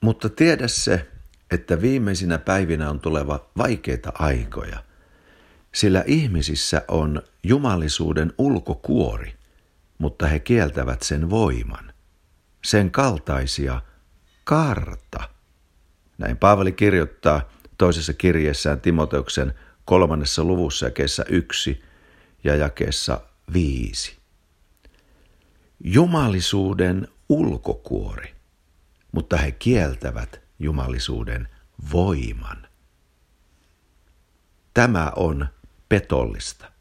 Mutta tiedä se, että viimeisinä päivinä on tuleva vaikeita aikoja, sillä ihmisissä on jumalisuuden ulkokuori, mutta he kieltävät sen voiman, sen kaltaisia karta. Näin Paavali kirjoittaa toisessa kirjeessään Timoteuksen kolmannessa luvussa jakeessa yksi ja jakeessa viisi. Jumalisuuden ulkokuori, mutta he kieltävät jumalisuuden voiman. Tämä on petollista.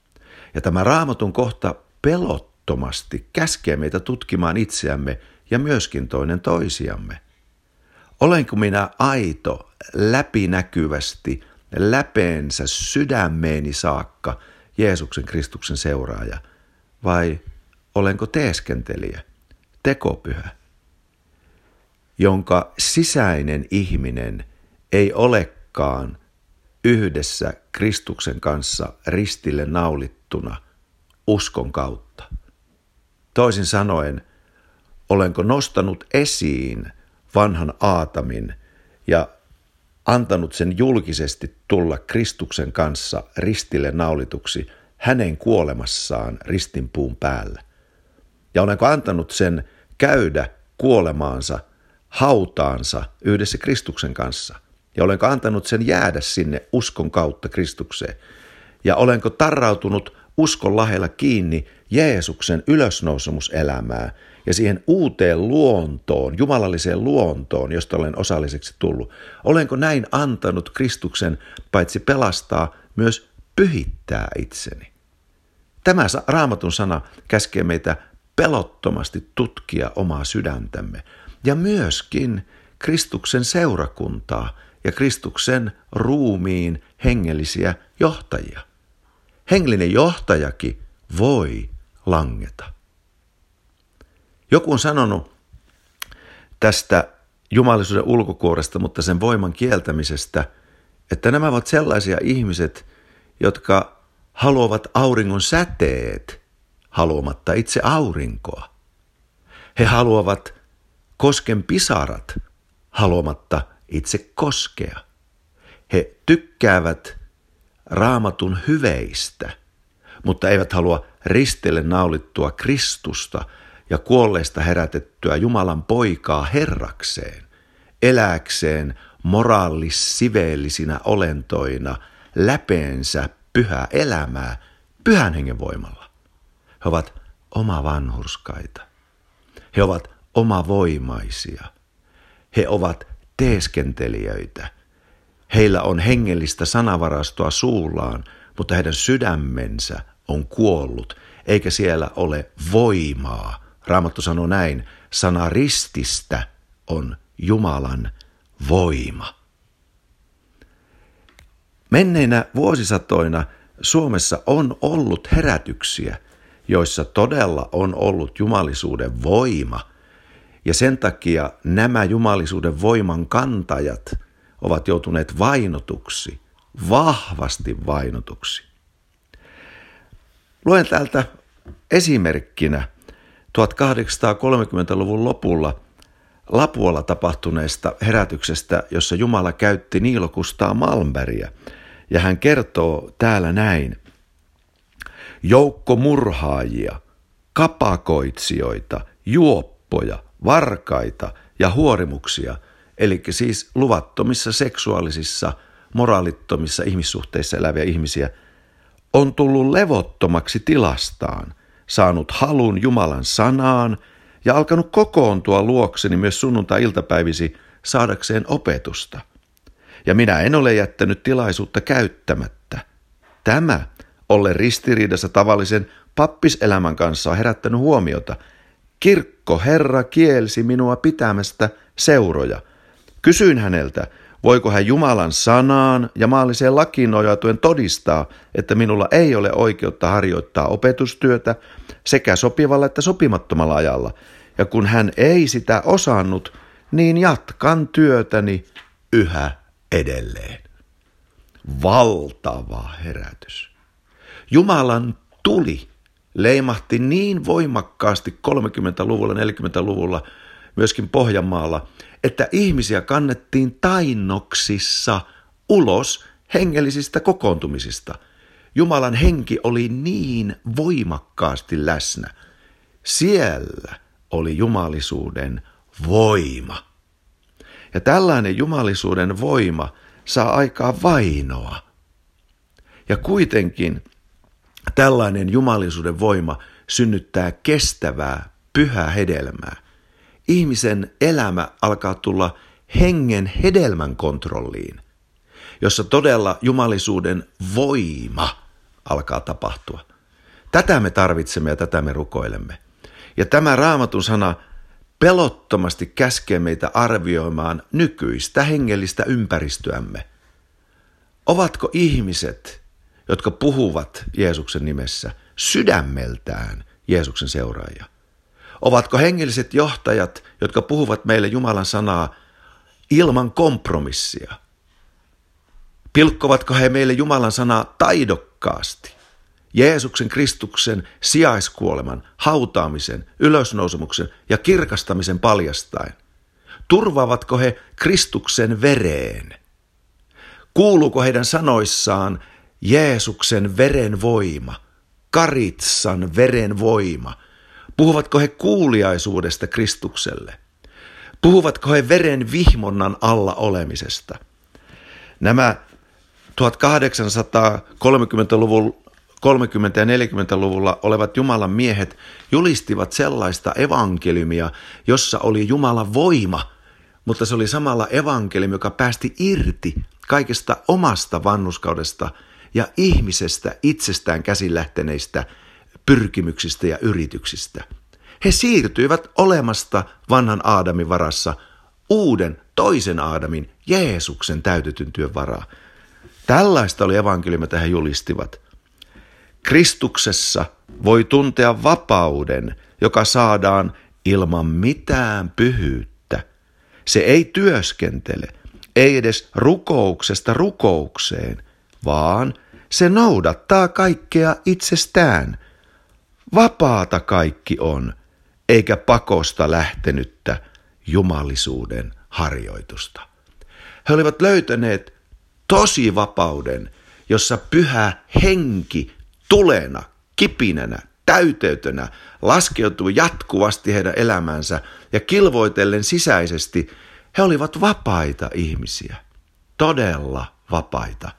Ja tämä raamatun kohta pelottomasti käskee meitä tutkimaan itseämme ja myöskin toinen toisiamme. Olenko minä aito, läpinäkyvästi, läpeensä sydämeeni saakka Jeesuksen Kristuksen seuraaja, vai olenko teeskentelijä, tekopyhä, jonka sisäinen ihminen ei olekaan yhdessä Kristuksen kanssa ristille naulittuna uskon kautta. Toisin sanoen, olenko nostanut esiin vanhan Aatamin ja antanut sen julkisesti tulla Kristuksen kanssa ristille naulituksi hänen kuolemassaan ristinpuun päällä. Ja olenko antanut sen käydä kuolemaansa, hautaansa yhdessä Kristuksen kanssa. Ja olenko antanut sen jäädä sinne uskon kautta Kristukseen. Ja olenko tarrautunut uskon lahella kiinni Jeesuksen ylösnousemuselämää ja siihen uuteen luontoon, jumalalliseen luontoon, josta olen osalliseksi tullut. Olenko näin antanut Kristuksen paitsi pelastaa, myös pyhittää itseni? Tämä raamatun sana käskee meitä pelottomasti tutkia omaa sydäntämme ja myöskin Kristuksen seurakuntaa ja Kristuksen ruumiin hengellisiä johtajia. Hengellinen johtajakin voi langeta. Joku on sanonut tästä jumalisuuden ulkokuoresta, mutta sen voiman kieltämisestä, että nämä ovat sellaisia ihmiset, jotka haluavat auringon säteet haluamatta itse aurinkoa. He haluavat kosken pisarat haluamatta itse koskea. He tykkäävät raamatun hyveistä, mutta eivät halua ristille naulittua Kristusta ja kuolleista herätettyä Jumalan poikaa herrakseen, eläkseen moraalissiveellisinä olentoina läpeensä pyhää elämää pyhän hengen voimalla. He ovat oma vanhurskaita. He ovat omavoimaisia. He ovat teeskentelijöitä. Heillä on hengellistä sanavarastoa suullaan, mutta heidän sydämensä on kuollut, eikä siellä ole voimaa. Raamattu sanoo näin, sana rististä on Jumalan voima. Menneinä vuosisatoina Suomessa on ollut herätyksiä, joissa todella on ollut jumalisuuden voima. Ja sen takia nämä jumalisuuden voiman kantajat ovat joutuneet vainotuksi, vahvasti vainotuksi. Luen täältä esimerkkinä 1830-luvun lopulla Lapuolla tapahtuneesta herätyksestä, jossa Jumala käytti Niilokustaa Malmbergia. Ja hän kertoo täällä näin. Joukko murhaajia, kapakoitsijoita, juoppoja, varkaita ja huorimuksia, eli siis luvattomissa seksuaalisissa, moraalittomissa ihmissuhteissa eläviä ihmisiä, on tullut levottomaksi tilastaan, saanut halun Jumalan sanaan ja alkanut kokoontua luokseni myös sunnuntai-iltapäivisi saadakseen opetusta. Ja minä en ole jättänyt tilaisuutta käyttämättä. Tämä olle ristiriidassa tavallisen pappiselämän kanssa on herättänyt huomiota. Kirkko Herra kielsi minua pitämästä seuroja. Kysyin häneltä, voiko hän Jumalan sanaan ja maalliseen lakiin nojatuen todistaa, että minulla ei ole oikeutta harjoittaa opetustyötä sekä sopivalla että sopimattomalla ajalla. Ja kun hän ei sitä osannut, niin jatkan työtäni yhä edelleen. Valtava herätys. Jumalan tuli leimahti niin voimakkaasti 30-luvulla, 40-luvulla, myöskin Pohjanmaalla, että ihmisiä kannettiin tainnoksissa ulos hengellisistä kokoontumisista. Jumalan henki oli niin voimakkaasti läsnä. Siellä oli jumalisuuden voima. Ja tällainen jumalisuuden voima saa aikaa vainoa. Ja kuitenkin tällainen jumalisuuden voima synnyttää kestävää, pyhää hedelmää. Ihmisen elämä alkaa tulla hengen hedelmän kontrolliin, jossa todella jumalisuuden voima alkaa tapahtua. Tätä me tarvitsemme ja tätä me rukoilemme. Ja tämä raamatun sana pelottomasti käskee meitä arvioimaan nykyistä hengellistä ympäristöämme. Ovatko ihmiset, jotka puhuvat Jeesuksen nimessä, sydämeltään Jeesuksen seuraajia? Ovatko hengelliset johtajat, jotka puhuvat meille Jumalan sanaa ilman kompromissia? Pilkkovatko he meille Jumalan sanaa taidokkaasti? Jeesuksen Kristuksen sijaiskuoleman, hautaamisen, ylösnousemuksen ja kirkastamisen paljastaen? Turvaavatko he Kristuksen vereen? Kuuluuko heidän sanoissaan Jeesuksen veren voima, Karitsan veren voima? Puhuvatko he kuuliaisuudesta Kristukselle? Puhuvatko he veren vihmonnan alla olemisesta? Nämä 1830-luvun 30- ja 40-luvulla olevat Jumalan miehet julistivat sellaista evankeliumia, jossa oli Jumalan voima, mutta se oli samalla evankeliumi, joka päästi irti kaikesta omasta vannuskaudesta ja ihmisestä itsestään käsillähteneistä pyrkimyksistä ja yrityksistä. He siirtyivät olemasta vanhan Aadamin varassa uuden toisen Aadamin, Jeesuksen täytetyn työn varaa. Tällaista oli evankeliumi, mitä he julistivat – Kristuksessa voi tuntea vapauden, joka saadaan ilman mitään pyhyyttä. Se ei työskentele, ei edes rukouksesta rukoukseen, vaan se noudattaa kaikkea itsestään. Vapaata kaikki on, eikä pakosta lähtenyttä jumalisuuden harjoitusta. He olivat löytäneet tosi vapauden, jossa pyhä henki tulena, kipinänä, täyteytönä laskeutuu jatkuvasti heidän elämänsä ja kilvoitellen sisäisesti he olivat vapaita ihmisiä, todella vapaita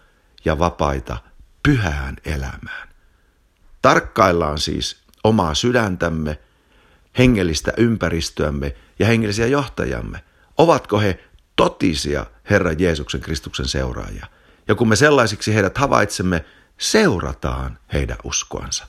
ja vapaita pyhään elämään. Tarkkaillaan siis omaa sydäntämme, hengellistä ympäristöämme ja hengellisiä johtajamme. Ovatko he totisia Herran Jeesuksen Kristuksen seuraajia? Ja kun me sellaisiksi heidät havaitsemme, seurataan heidän uskoansa.